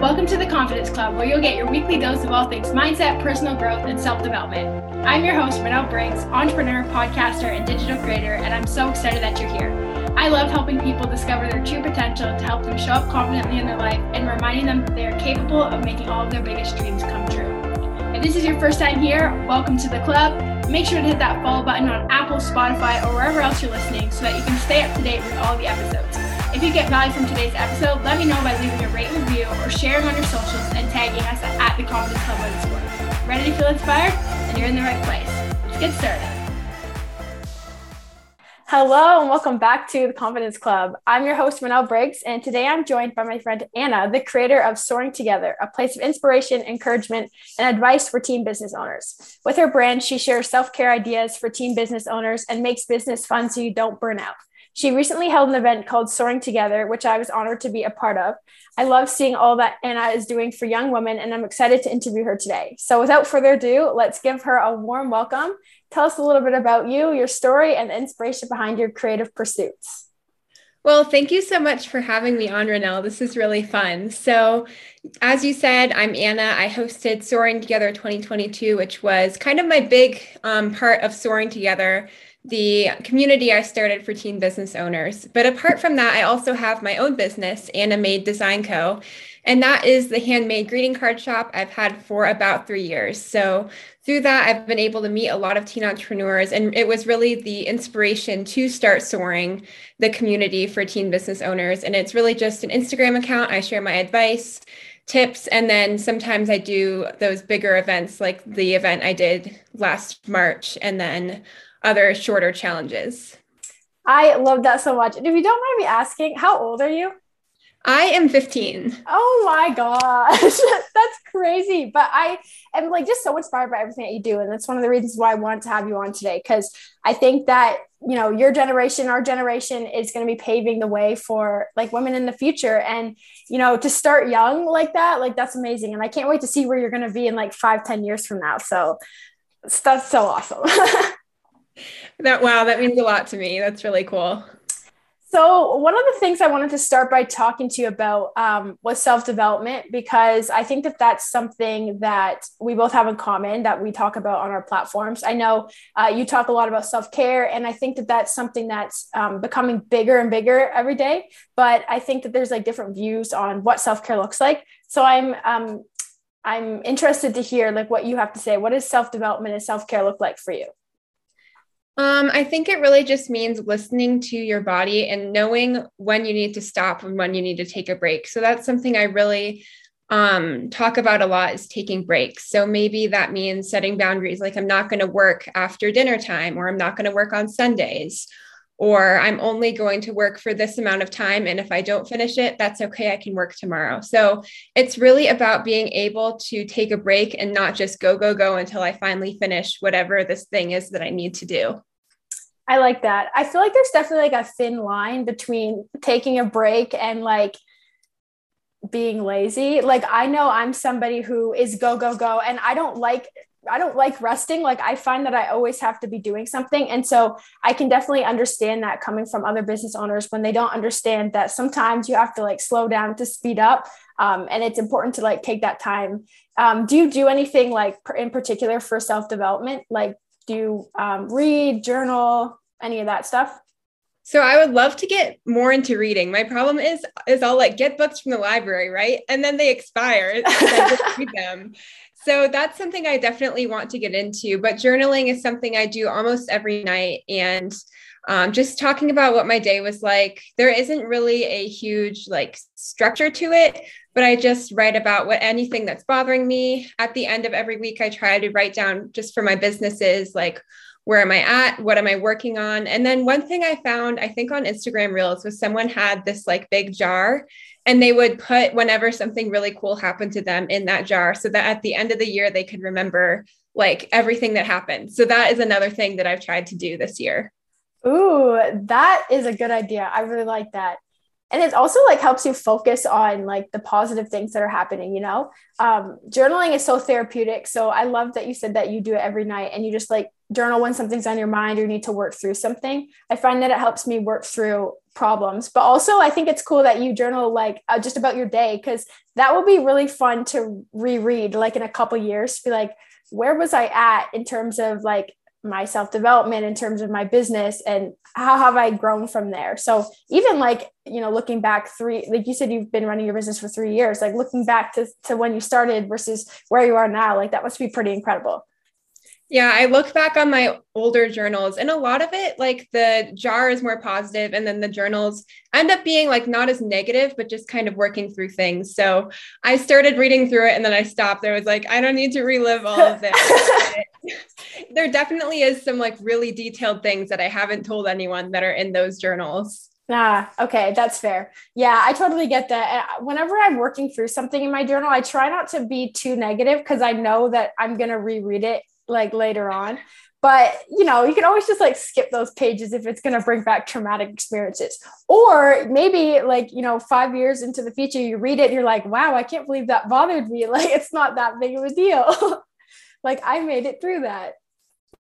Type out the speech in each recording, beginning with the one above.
Welcome to the Confidence Club, where you'll get your weekly dose of all things mindset, personal growth, and self development. I'm your host, Manel Briggs, entrepreneur, podcaster, and digital creator, and I'm so excited that you're here. I love helping people discover their true potential to help them show up confidently in their life and reminding them that they are capable of making all of their biggest dreams come true. If this is your first time here, welcome to the club. Make sure to hit that follow button on Apple, Spotify, or wherever else you're listening so that you can stay up to date with all the episodes. If you get value from today's episode, let me know by leaving a rate review or sharing on your socials and tagging us at the Confidence Club underscore. Ready to feel inspired? Then you're in the right place. Let's get started. Hello and welcome back to the Confidence Club. I'm your host, Manel Briggs, and today I'm joined by my friend Anna, the creator of Soaring Together, a place of inspiration, encouragement, and advice for teen business owners. With her brand, she shares self care ideas for teen business owners and makes business fun so you don't burn out. She recently held an event called Soaring Together, which I was honored to be a part of. I love seeing all that Anna is doing for young women, and I'm excited to interview her today. So, without further ado, let's give her a warm welcome. Tell us a little bit about you, your story, and the inspiration behind your creative pursuits. Well, thank you so much for having me on, Renelle. This is really fun. So, as you said, I'm Anna. I hosted Soaring Together 2022, which was kind of my big um, part of Soaring Together the community I started for teen business owners. But apart from that, I also have my own business, AnnaMade Design Co. And that is the handmade greeting card shop I've had for about three years. So through that, I've been able to meet a lot of teen entrepreneurs. And it was really the inspiration to start soaring the community for teen business owners. And it's really just an Instagram account. I share my advice tips and then sometimes i do those bigger events like the event i did last march and then other shorter challenges. I love that so much. And if you don't mind me asking, how old are you? I am 15. Oh my gosh. that's crazy. But I am like just so inspired by everything that you do. And that's one of the reasons why I wanted to have you on today. Cause I think that, you know, your generation, our generation is going to be paving the way for like women in the future. And, you know, to start young like that, like that's amazing. And I can't wait to see where you're going to be in like five, ten years from now. So that's so awesome. that wow, that means a lot to me. That's really cool. So, one of the things I wanted to start by talking to you about um, was self development because I think that that's something that we both have in common that we talk about on our platforms. I know uh, you talk a lot about self care, and I think that that's something that's um, becoming bigger and bigger every day. But I think that there's like different views on what self care looks like. So, I'm um, I'm interested to hear like what you have to say. What does self development and self care look like for you? Um, I think it really just means listening to your body and knowing when you need to stop and when you need to take a break. So that's something I really um, talk about a lot is taking breaks. So maybe that means setting boundaries like I'm not going to work after dinner time, or I'm not going to work on Sundays, or I'm only going to work for this amount of time. And if I don't finish it, that's okay. I can work tomorrow. So it's really about being able to take a break and not just go, go, go until I finally finish whatever this thing is that I need to do. I like that. I feel like there's definitely like a thin line between taking a break and like being lazy. Like I know I'm somebody who is go go go and I don't like I don't like resting. Like I find that I always have to be doing something. And so I can definitely understand that coming from other business owners when they don't understand that sometimes you have to like slow down to speed up. Um, and it's important to like take that time. Um, do you do anything like in particular for self development? Like do you um, read, journal, any of that stuff? So I would love to get more into reading. My problem is is I'll like get books from the library, right? And then they expire. read them. So that's something I definitely want to get into. But journaling is something I do almost every night. And um, just talking about what my day was like, there isn't really a huge like structure to it, but I just write about what anything that's bothering me. At the end of every week, I try to write down just for my businesses, like where am I at? What am I working on? And then one thing I found, I think on Instagram Reels, was someone had this like big jar and they would put whenever something really cool happened to them in that jar so that at the end of the year they could remember like everything that happened. So that is another thing that I've tried to do this year. Ooh, that is a good idea. I really like that. And it also like helps you focus on like the positive things that are happening, you know? Um, journaling is so therapeutic. So I love that you said that you do it every night and you just like journal when something's on your mind or you need to work through something. I find that it helps me work through problems. But also, I think it's cool that you journal like uh, just about your day because that will be really fun to reread like in a couple years. Be like, where was I at in terms of like my self development, in terms of my business, and how have I grown from there? So even like you know, looking back three, like you said, you've been running your business for three years. Like looking back to to when you started versus where you are now, like that must be pretty incredible. Yeah, I look back on my older journals and a lot of it, like the jar is more positive, and then the journals end up being like not as negative, but just kind of working through things. So I started reading through it and then I stopped. I was like, I don't need to relive all of this. there definitely is some like really detailed things that I haven't told anyone that are in those journals. Ah, okay, that's fair. Yeah, I totally get that. Whenever I'm working through something in my journal, I try not to be too negative because I know that I'm going to reread it like later on. But you know, you can always just like skip those pages if it's going to bring back traumatic experiences. Or maybe like, you know, 5 years into the future you read it and you're like, "Wow, I can't believe that bothered me." Like it's not that big of a deal. like I made it through that.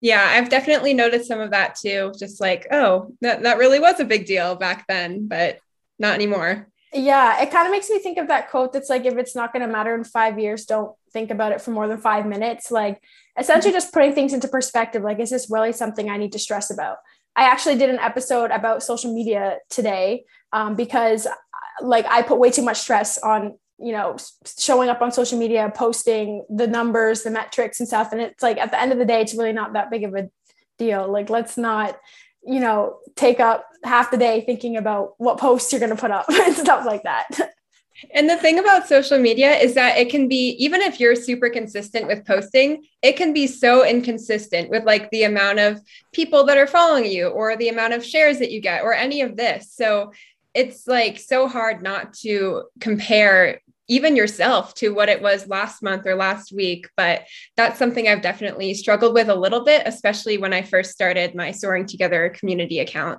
Yeah, I've definitely noticed some of that too. Just like, oh, that, that really was a big deal back then, but not anymore. Yeah, it kind of makes me think of that quote that's like, if it's not going to matter in five years, don't think about it for more than five minutes. Like, essentially, just putting things into perspective. Like, is this really something I need to stress about? I actually did an episode about social media today um, because, like, I put way too much stress on, you know, showing up on social media, posting the numbers, the metrics, and stuff. And it's like, at the end of the day, it's really not that big of a deal. Like, let's not you know, take up half the day thinking about what posts you're going to put up and stuff like that. And the thing about social media is that it can be, even if you're super consistent with posting, it can be so inconsistent with like the amount of people that are following you or the amount of shares that you get or any of this. So it's like so hard not to compare even yourself to what it was last month or last week. But that's something I've definitely struggled with a little bit, especially when I first started my Soaring Together community account.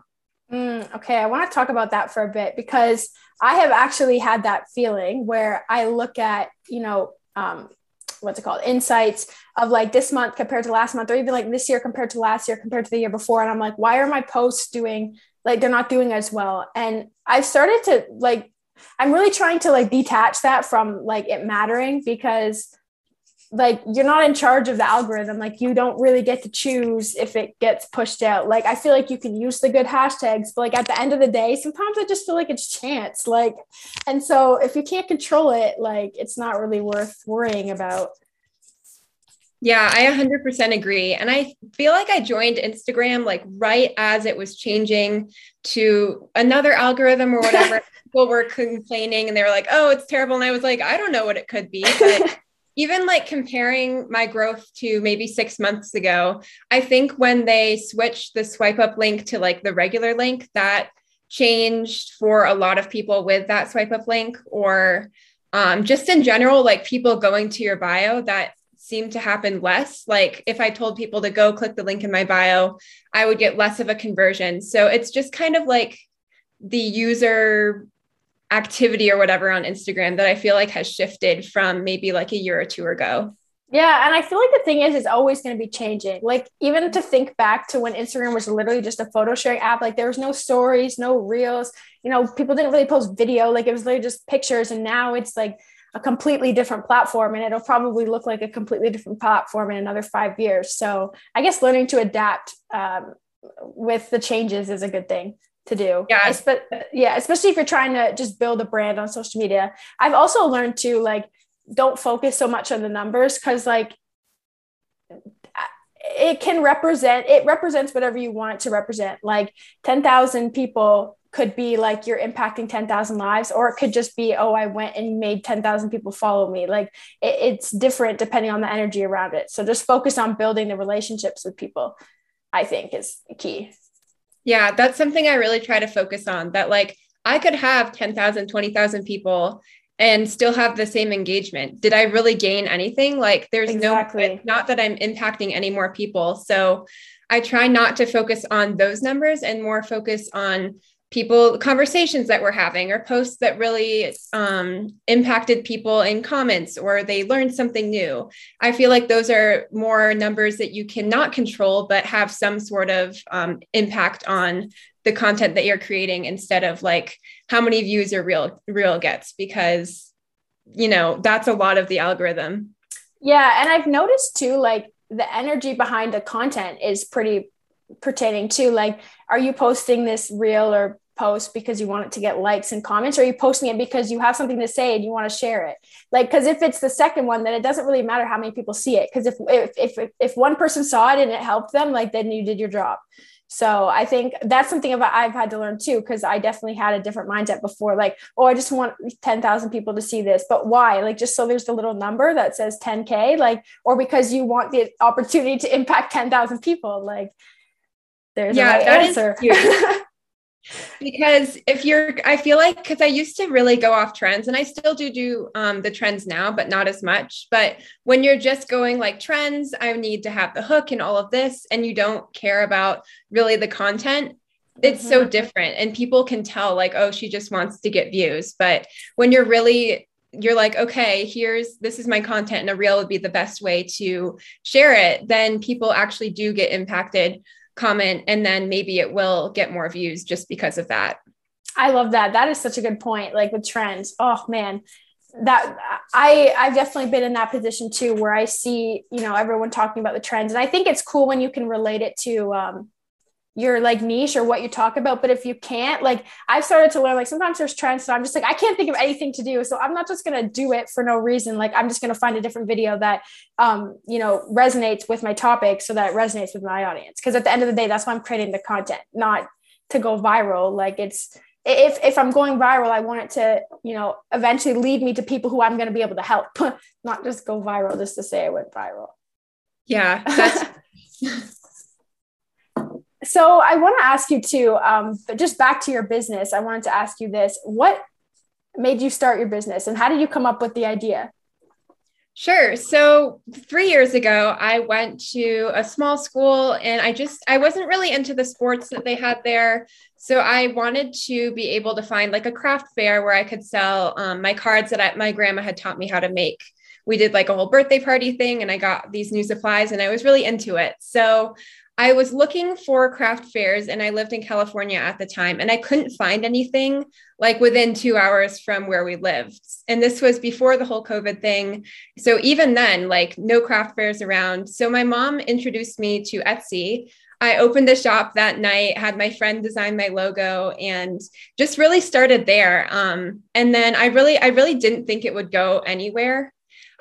Mm, okay, I want to talk about that for a bit because I have actually had that feeling where I look at, you know, um, what's it called? Insights of like this month compared to last month or even like this year compared to last year compared to the year before and i'm like why are my posts doing like they're not doing as well? And i've started to like I'm really trying to like detach that from like it mattering because like you're not in charge of the algorithm like you don't really get to choose if it gets pushed out like i feel like you can use the good hashtags but like at the end of the day sometimes i just feel like it's chance like and so if you can't control it like it's not really worth worrying about yeah, I 100% agree. And I feel like I joined Instagram like right as it was changing to another algorithm or whatever. People were complaining and they were like, oh, it's terrible. And I was like, I don't know what it could be. But even like comparing my growth to maybe six months ago, I think when they switched the swipe up link to like the regular link, that changed for a lot of people with that swipe up link or um, just in general, like people going to your bio that seemed to happen less. Like if I told people to go click the link in my bio, I would get less of a conversion. So it's just kind of like the user activity or whatever on Instagram that I feel like has shifted from maybe like a year or two ago. Yeah, and I feel like the thing is, it's always going to be changing. Like even to think back to when Instagram was literally just a photo sharing app, like there was no stories, no reels. You know, people didn't really post video. Like it was literally just pictures, and now it's like a completely different platform and it'll probably look like a completely different platform in another five years so i guess learning to adapt um, with the changes is a good thing to do yeah Espe- yeah especially if you're trying to just build a brand on social media i've also learned to like don't focus so much on the numbers because like it can represent it represents whatever you want it to represent like 10,000 people could be like you're impacting 10,000 lives, or it could just be, oh, I went and made 10,000 people follow me. Like it, it's different depending on the energy around it. So just focus on building the relationships with people, I think is key. Yeah, that's something I really try to focus on that like I could have 10,000, 20,000 people and still have the same engagement. Did I really gain anything? Like there's exactly. no, not that I'm impacting any more people. So I try not to focus on those numbers and more focus on people conversations that we're having or posts that really um, impacted people in comments or they learned something new. I feel like those are more numbers that you cannot control but have some sort of um, impact on the content that you're creating instead of like how many views your reel reel gets because you know that's a lot of the algorithm. Yeah and i've noticed too like the energy behind the content is pretty pertaining to like are you posting this reel or post because you want it to get likes and comments or are you posting it because you have something to say and you want to share it. Like because if it's the second one then it doesn't really matter how many people see it. Because if, if if if one person saw it and it helped them like then you did your job. So i think that's something about i've had to learn too because i definitely had a different mindset before like oh i just want 10,000 people to see this but why? Like just so there's the little number that says 10k like or because you want the opportunity to impact 10,000 people like there's yeah, right answer because if you're i feel like because i used to really go off trends and i still do do um, the trends now but not as much. But when you're just going like trends i need to have the hook and all of this and you don't care about really the content it's mm-hmm. so different. And people can tell like oh she just wants to get views. But when you're really you're like okay here's this is my content and a reel would be the best way to share it then people actually do get impacted comment and then maybe it will get more views just because of that. I love that. That is such a good point. Like with trends. Oh man, that I I've definitely been in that position too, where I see you know everyone talking about the trends, and I think it's cool when you can relate it to um, your like niche or what you talk about. But if you can't, like I've started to learn, like sometimes there's trends. So I'm just like, I can't think of anything to do. So I'm not just gonna do it for no reason. Like I'm just gonna find a different video that um, you know, resonates with my topic so that it resonates with my audience. Cause at the end of the day, that's why I'm creating the content, not to go viral. Like it's if if I'm going viral, I want it to, you know, eventually lead me to people who I'm gonna be able to help, not just go viral just to say I went viral. Yeah. That's so I want to ask you too, um, but just back to your business, I wanted to ask you this: What made you start your business, and how did you come up with the idea? Sure. So three years ago, I went to a small school and I just, I wasn't really into the sports that they had there. So I wanted to be able to find like a craft fair where I could sell um, my cards that I, my grandma had taught me how to make. We did like a whole birthday party thing and I got these new supplies and I was really into it. So I was looking for craft fairs and I lived in California at the time and I couldn't find anything like within two hours from where we lived. And this was before the whole COVID thing. So even then, like no craft fairs around. So my mom introduced me to Etsy. I opened the shop that night, had my friend design my logo and just really started there. Um, and then I really, I really didn't think it would go anywhere.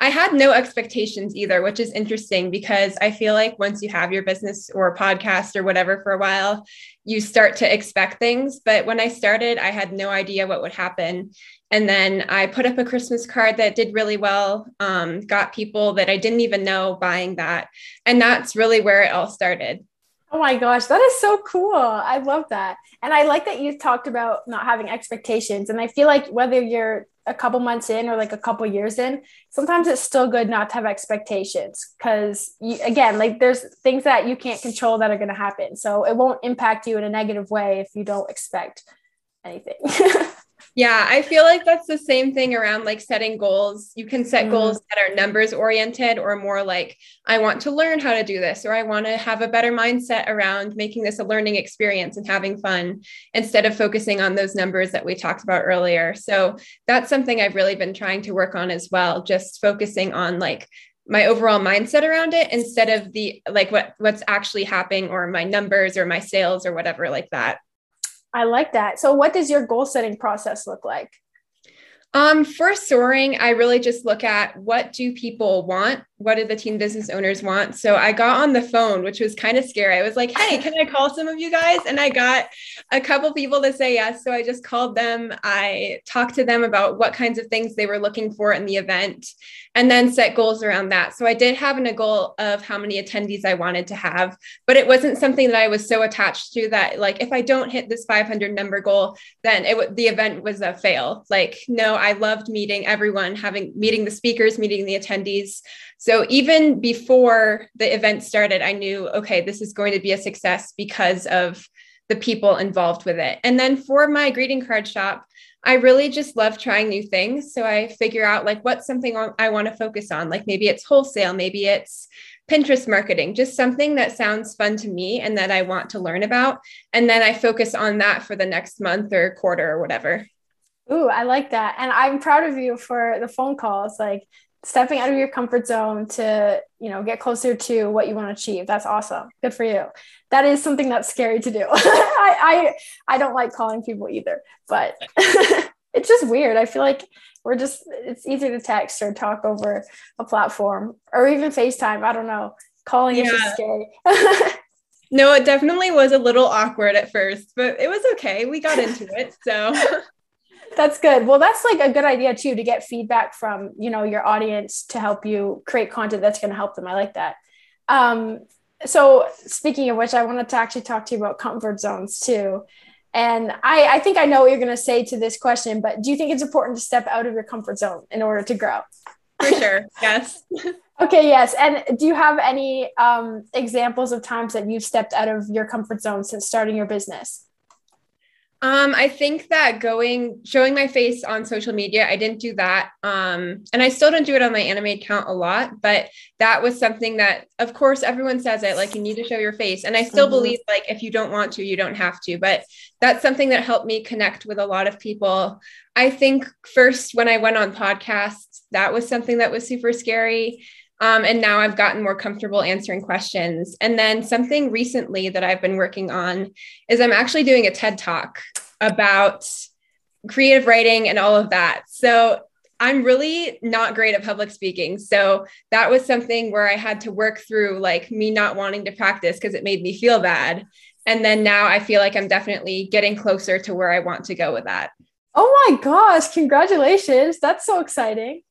I had no expectations either, which is interesting because I feel like once you have your business or podcast or whatever for a while, you start to expect things. But when I started, I had no idea what would happen. And then I put up a Christmas card that did really well, um, got people that I didn't even know buying that. And that's really where it all started. Oh my gosh, that is so cool. I love that. And I like that you talked about not having expectations. And I feel like whether you're a couple months in or like a couple years in, sometimes it's still good not to have expectations because again, like there's things that you can't control that are going to happen. So it won't impact you in a negative way if you don't expect anything. Yeah, I feel like that's the same thing around like setting goals. You can set mm. goals that are numbers oriented or more like, I want to learn how to do this, or I want to have a better mindset around making this a learning experience and having fun instead of focusing on those numbers that we talked about earlier. So that's something I've really been trying to work on as well, just focusing on like my overall mindset around it instead of the like what what's actually happening or my numbers or my sales or whatever like that. I like that. So, what does your goal setting process look like? Um, for soaring, I really just look at what do people want? What do the teen business owners want? So I got on the phone, which was kind of scary. I was like, hey, can I call some of you guys? And I got a couple people to say yes. So I just called them. I talked to them about what kinds of things they were looking for in the event and then set goals around that. So I did have a goal of how many attendees I wanted to have, but it wasn't something that I was so attached to that like if I don't hit this 500 number goal, then it the event was a fail. Like no, I loved meeting everyone, having meeting the speakers, meeting the attendees. So even before the event started, I knew okay, this is going to be a success because of the people involved with it. And then for my greeting card shop, I really just love trying new things. So I figure out like what's something I want to focus on. Like maybe it's wholesale, maybe it's Pinterest marketing, just something that sounds fun to me and that I want to learn about. And then I focus on that for the next month or quarter or whatever. Ooh, I like that. And I'm proud of you for the phone calls, like stepping out of your comfort zone to, you know, get closer to what you want to achieve. That's awesome. Good for you. That is something that's scary to do. I, I I don't like calling people either, but it's just weird. I feel like we're just it's easy to text or talk over a platform or even FaceTime. I don't know. Calling yeah. is just scary. no, it definitely was a little awkward at first, but it was okay. We got into it. So that's good. Well, that's like a good idea too to get feedback from, you know, your audience to help you create content that's going to help them. I like that. Um, so speaking of which, I wanted to actually talk to you about comfort zones too. And I, I think I know what you're going to say to this question, but do you think it's important to step out of your comfort zone in order to grow? For sure. yes. okay. Yes. And do you have any um, examples of times that you've stepped out of your comfort zone since starting your business? Um, I think that going showing my face on social media, I didn't do that. Um, and I still don't do it on my AnnaMade account a lot, but that was something that of course everyone says it like you need to show your face. And I still mm-hmm. believe like if you don't want to, you don't have to. But that's something that helped me connect with a lot of people. I think first when I went on podcasts, that was something that was super scary. Um, and now I've gotten more comfortable answering questions. And then something recently that I've been working on is I'm actually doing a TED talk about creative writing and all of that. So I'm really not great at public speaking. So that was something where I had to work through like me not wanting to practice because it made me feel bad. And then now I feel like I'm definitely getting closer to where I want to go with that. Oh my gosh, congratulations. That's so exciting.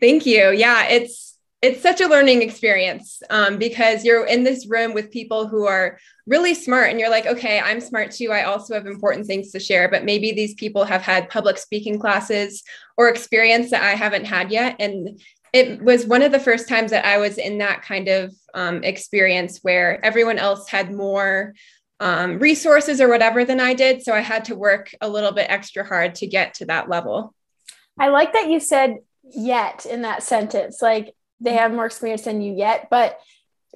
Thank you. Yeah, it's it's such a learning experience um, because you're in this room with people who are really smart and you're like okay i'm smart too. I also have important things to share but maybe these people have had public speaking classes or experience that i haven't had yet. And it was one of the first times that i was in that kind of um, experience where everyone else had more um, resources or whatever than i did. So i had to work a little bit extra hard to get to that level. I like that you said yet in that sentence like they have more experience than you yet but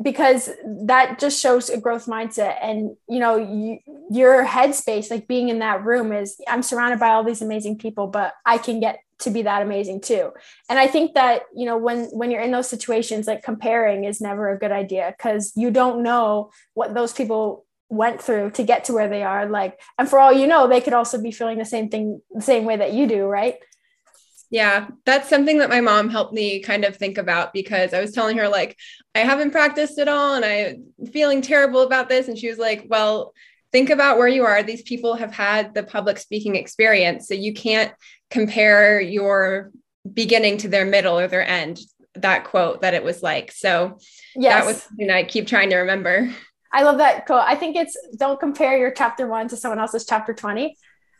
because that just shows a growth mindset and you know you, your headspace like being in that room is i'm surrounded by all these amazing people but i can get to be that amazing too. And i think that you know when when you're in those situations like comparing is never a good idea because you don't know what those people went through to get to where they are. Like and for all you know they could also be feeling the same thing the same way that you do right yeah, that's something that my mom helped me kind of think about because I was telling her, like, I haven't practiced at all and I'm feeling terrible about this. And she was like, well, think about where you are. These people have had the public speaking experience. So you can't compare your beginning to their middle or their end. That quote that it was like. So yes. that was something I keep trying to remember. I love that quote. I think it's don't compare your chapter one to someone else's chapter 20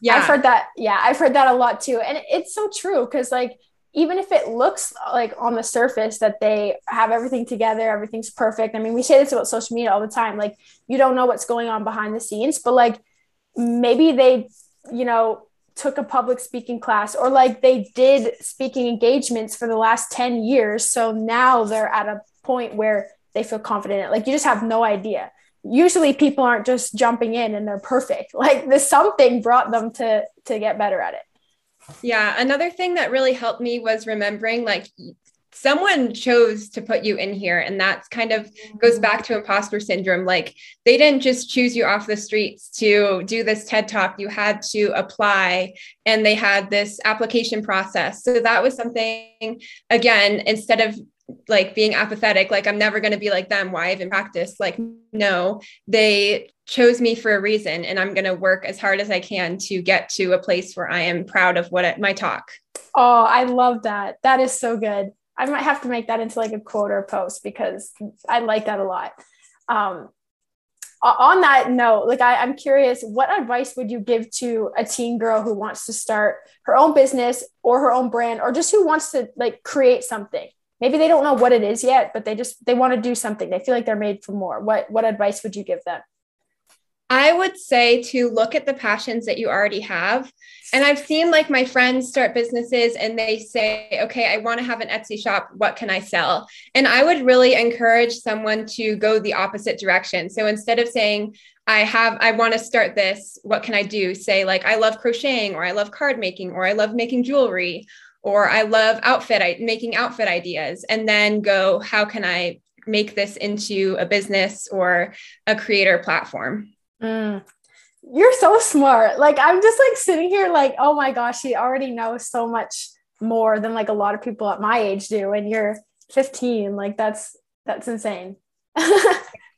yeah. i've heard that yeah i've heard that a lot too. And it's so true because like even if it looks like on the surface that they have everything together everything's perfect i mean we say this about social media all the time like you don't know what's going on behind the scenes but like maybe they you know took a public speaking class or like they did speaking engagements for the last 10 years so now they're at a point where they feel confident like you just have no idea usually people aren't just jumping in and they're perfect. Like the something brought them to to get better at it. Yeah another thing that really helped me was remembering like someone chose to put you in here and that's kind of goes back to imposter syndrome. Like they didn't just choose you off the streets to do this ted talk. You had to apply and they had this application process. So that was something again instead of like being apathetic like i'm never going to be like them why even practice? Like no they chose me for a reason and i'm going to work as hard as i can to get to a place where i am proud of what my talk. Oh i love that. That is so good. I might have to make that into like a quote or post because i like that a lot. Um, on that note like I, i'm curious what advice would you give to a teen girl who wants to start her own business or her own brand or just who wants to like create something maybe they don't know what it is yet but they just they want to do something they feel like they're made for more what what advice would you give them I would say to look at the passions that you already have. And I've seen like my friends start businesses and they say, okay, I want to have an Etsy shop. What can I sell? And I would really encourage someone to go the opposite direction. So instead of saying, I have, I want to start this, what can I do? Say, like, I love crocheting or I love card making or I love making jewelry or I love outfit, making outfit ideas. And then go, how can I make this into a business or a creator platform? Mm. You're so smart. Like I'm just like sitting here like, oh my gosh, she already knows so much more than like a lot of people at my age do. And you're 15. Like that's that's insane.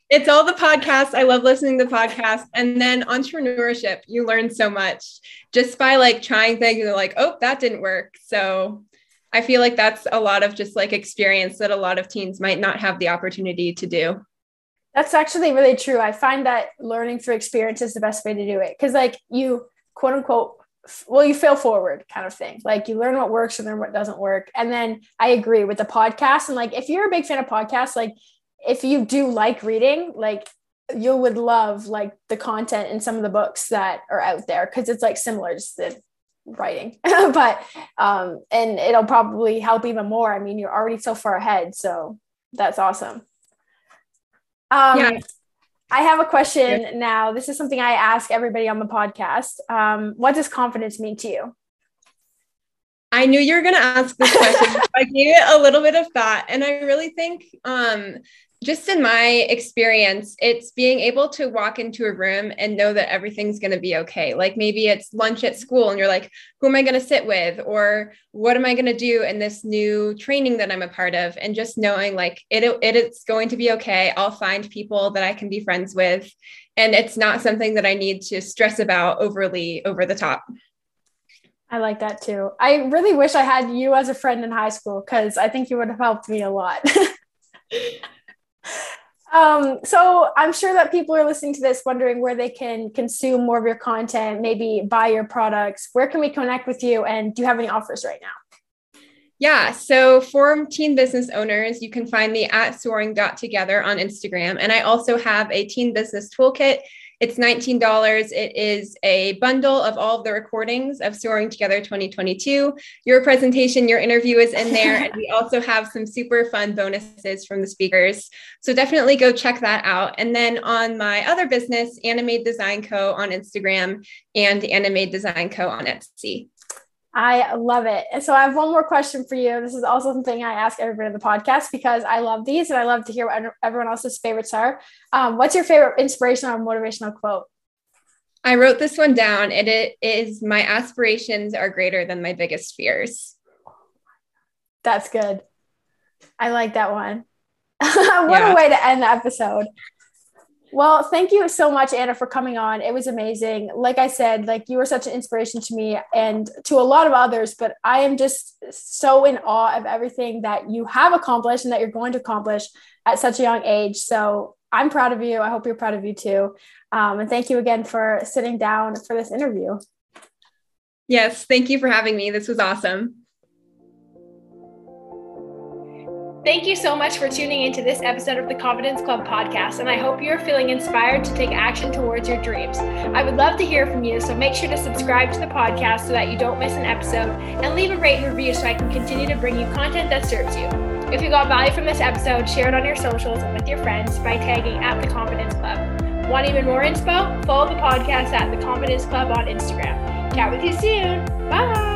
it's all the podcasts. I love listening to podcasts. And then entrepreneurship, you learn so much just by like trying things and like, oh, that didn't work. So I feel like that's a lot of just like experience that a lot of teens might not have the opportunity to do. That's actually really true. I find that learning through experience is the best way to do it because, like, you quote unquote, well, you fail forward kind of thing. Like, you learn what works and learn what doesn't work. And then I agree with the podcast. And, like, if you're a big fan of podcasts, like, if you do like reading, like, you would love like the content in some of the books that are out there because it's like similar, just the writing but um and it'll probably help even more i mean you're already so far ahead so that's awesome um, yeah. I have a question yeah. now. This is something I ask everybody on the podcast. Um, what does confidence mean to you? I knew you were going to ask this question. I gave it a little bit of thought, and I really think um, just in my experience, it's being able to walk into a room and know that everything's going to be okay. Like maybe it's lunch at school and you're like, who am I going to sit with? Or what am I going to do in this new training that I'm a part of? And just knowing like it, it it's going to be okay. I'll find people that I can be friends with. And it's not something that I need to stress about overly over the top. I like that too. I really wish I had you as a friend in high school because I think you would have helped me a lot. Um, so I'm sure that people are listening to this wondering where they can consume more of your content, maybe buy your products. Where can we connect with you? And do you have any offers right now? Yeah, so for teen business owners, you can find me at soaring.together on Instagram. And I also have a teen business toolkit it's $19. It is a bundle of all of the recordings of Soaring Together 2022. Your presentation, your interview is in there. and we also have some super fun bonuses from the speakers. So definitely go check that out. And then on my other business, AnnaMade Design Co. on Instagram and AnnaMade Design Co. on Etsy. I love it. And so I have one more question for you. This is also something I ask everybody in the podcast because I love these and I love to hear what everyone else's favorites are. Um, what's your favorite inspirational or motivational quote? I wrote this one down. And it is my aspirations are greater than my biggest fears. That's good. I like that one. what yeah. a way to end the episode. Well, thank you so much, Anna, for coming on. It was amazing. Like I said, like you were such an inspiration to me and to a lot of others, but I am just so in awe of everything that you have accomplished and that you're going to accomplish at such a young age. So I'm proud of you. I hope you're proud of you too. Um, and thank you again for sitting down for this interview. Yes, thank you for having me. This was awesome. Thank you so much for tuning into this episode of the Confidence Club podcast, and I hope you're feeling inspired to take action towards your dreams. I would love to hear from you, so make sure to subscribe to the podcast so that you don't miss an episode, and leave a rate and review so I can continue to bring you content that serves you. If you got value from this episode, share it on your socials and with your friends by tagging at the Confidence Club. Want even more inspo? Follow the podcast at the Confidence Club on Instagram. Chat with you soon. Bye.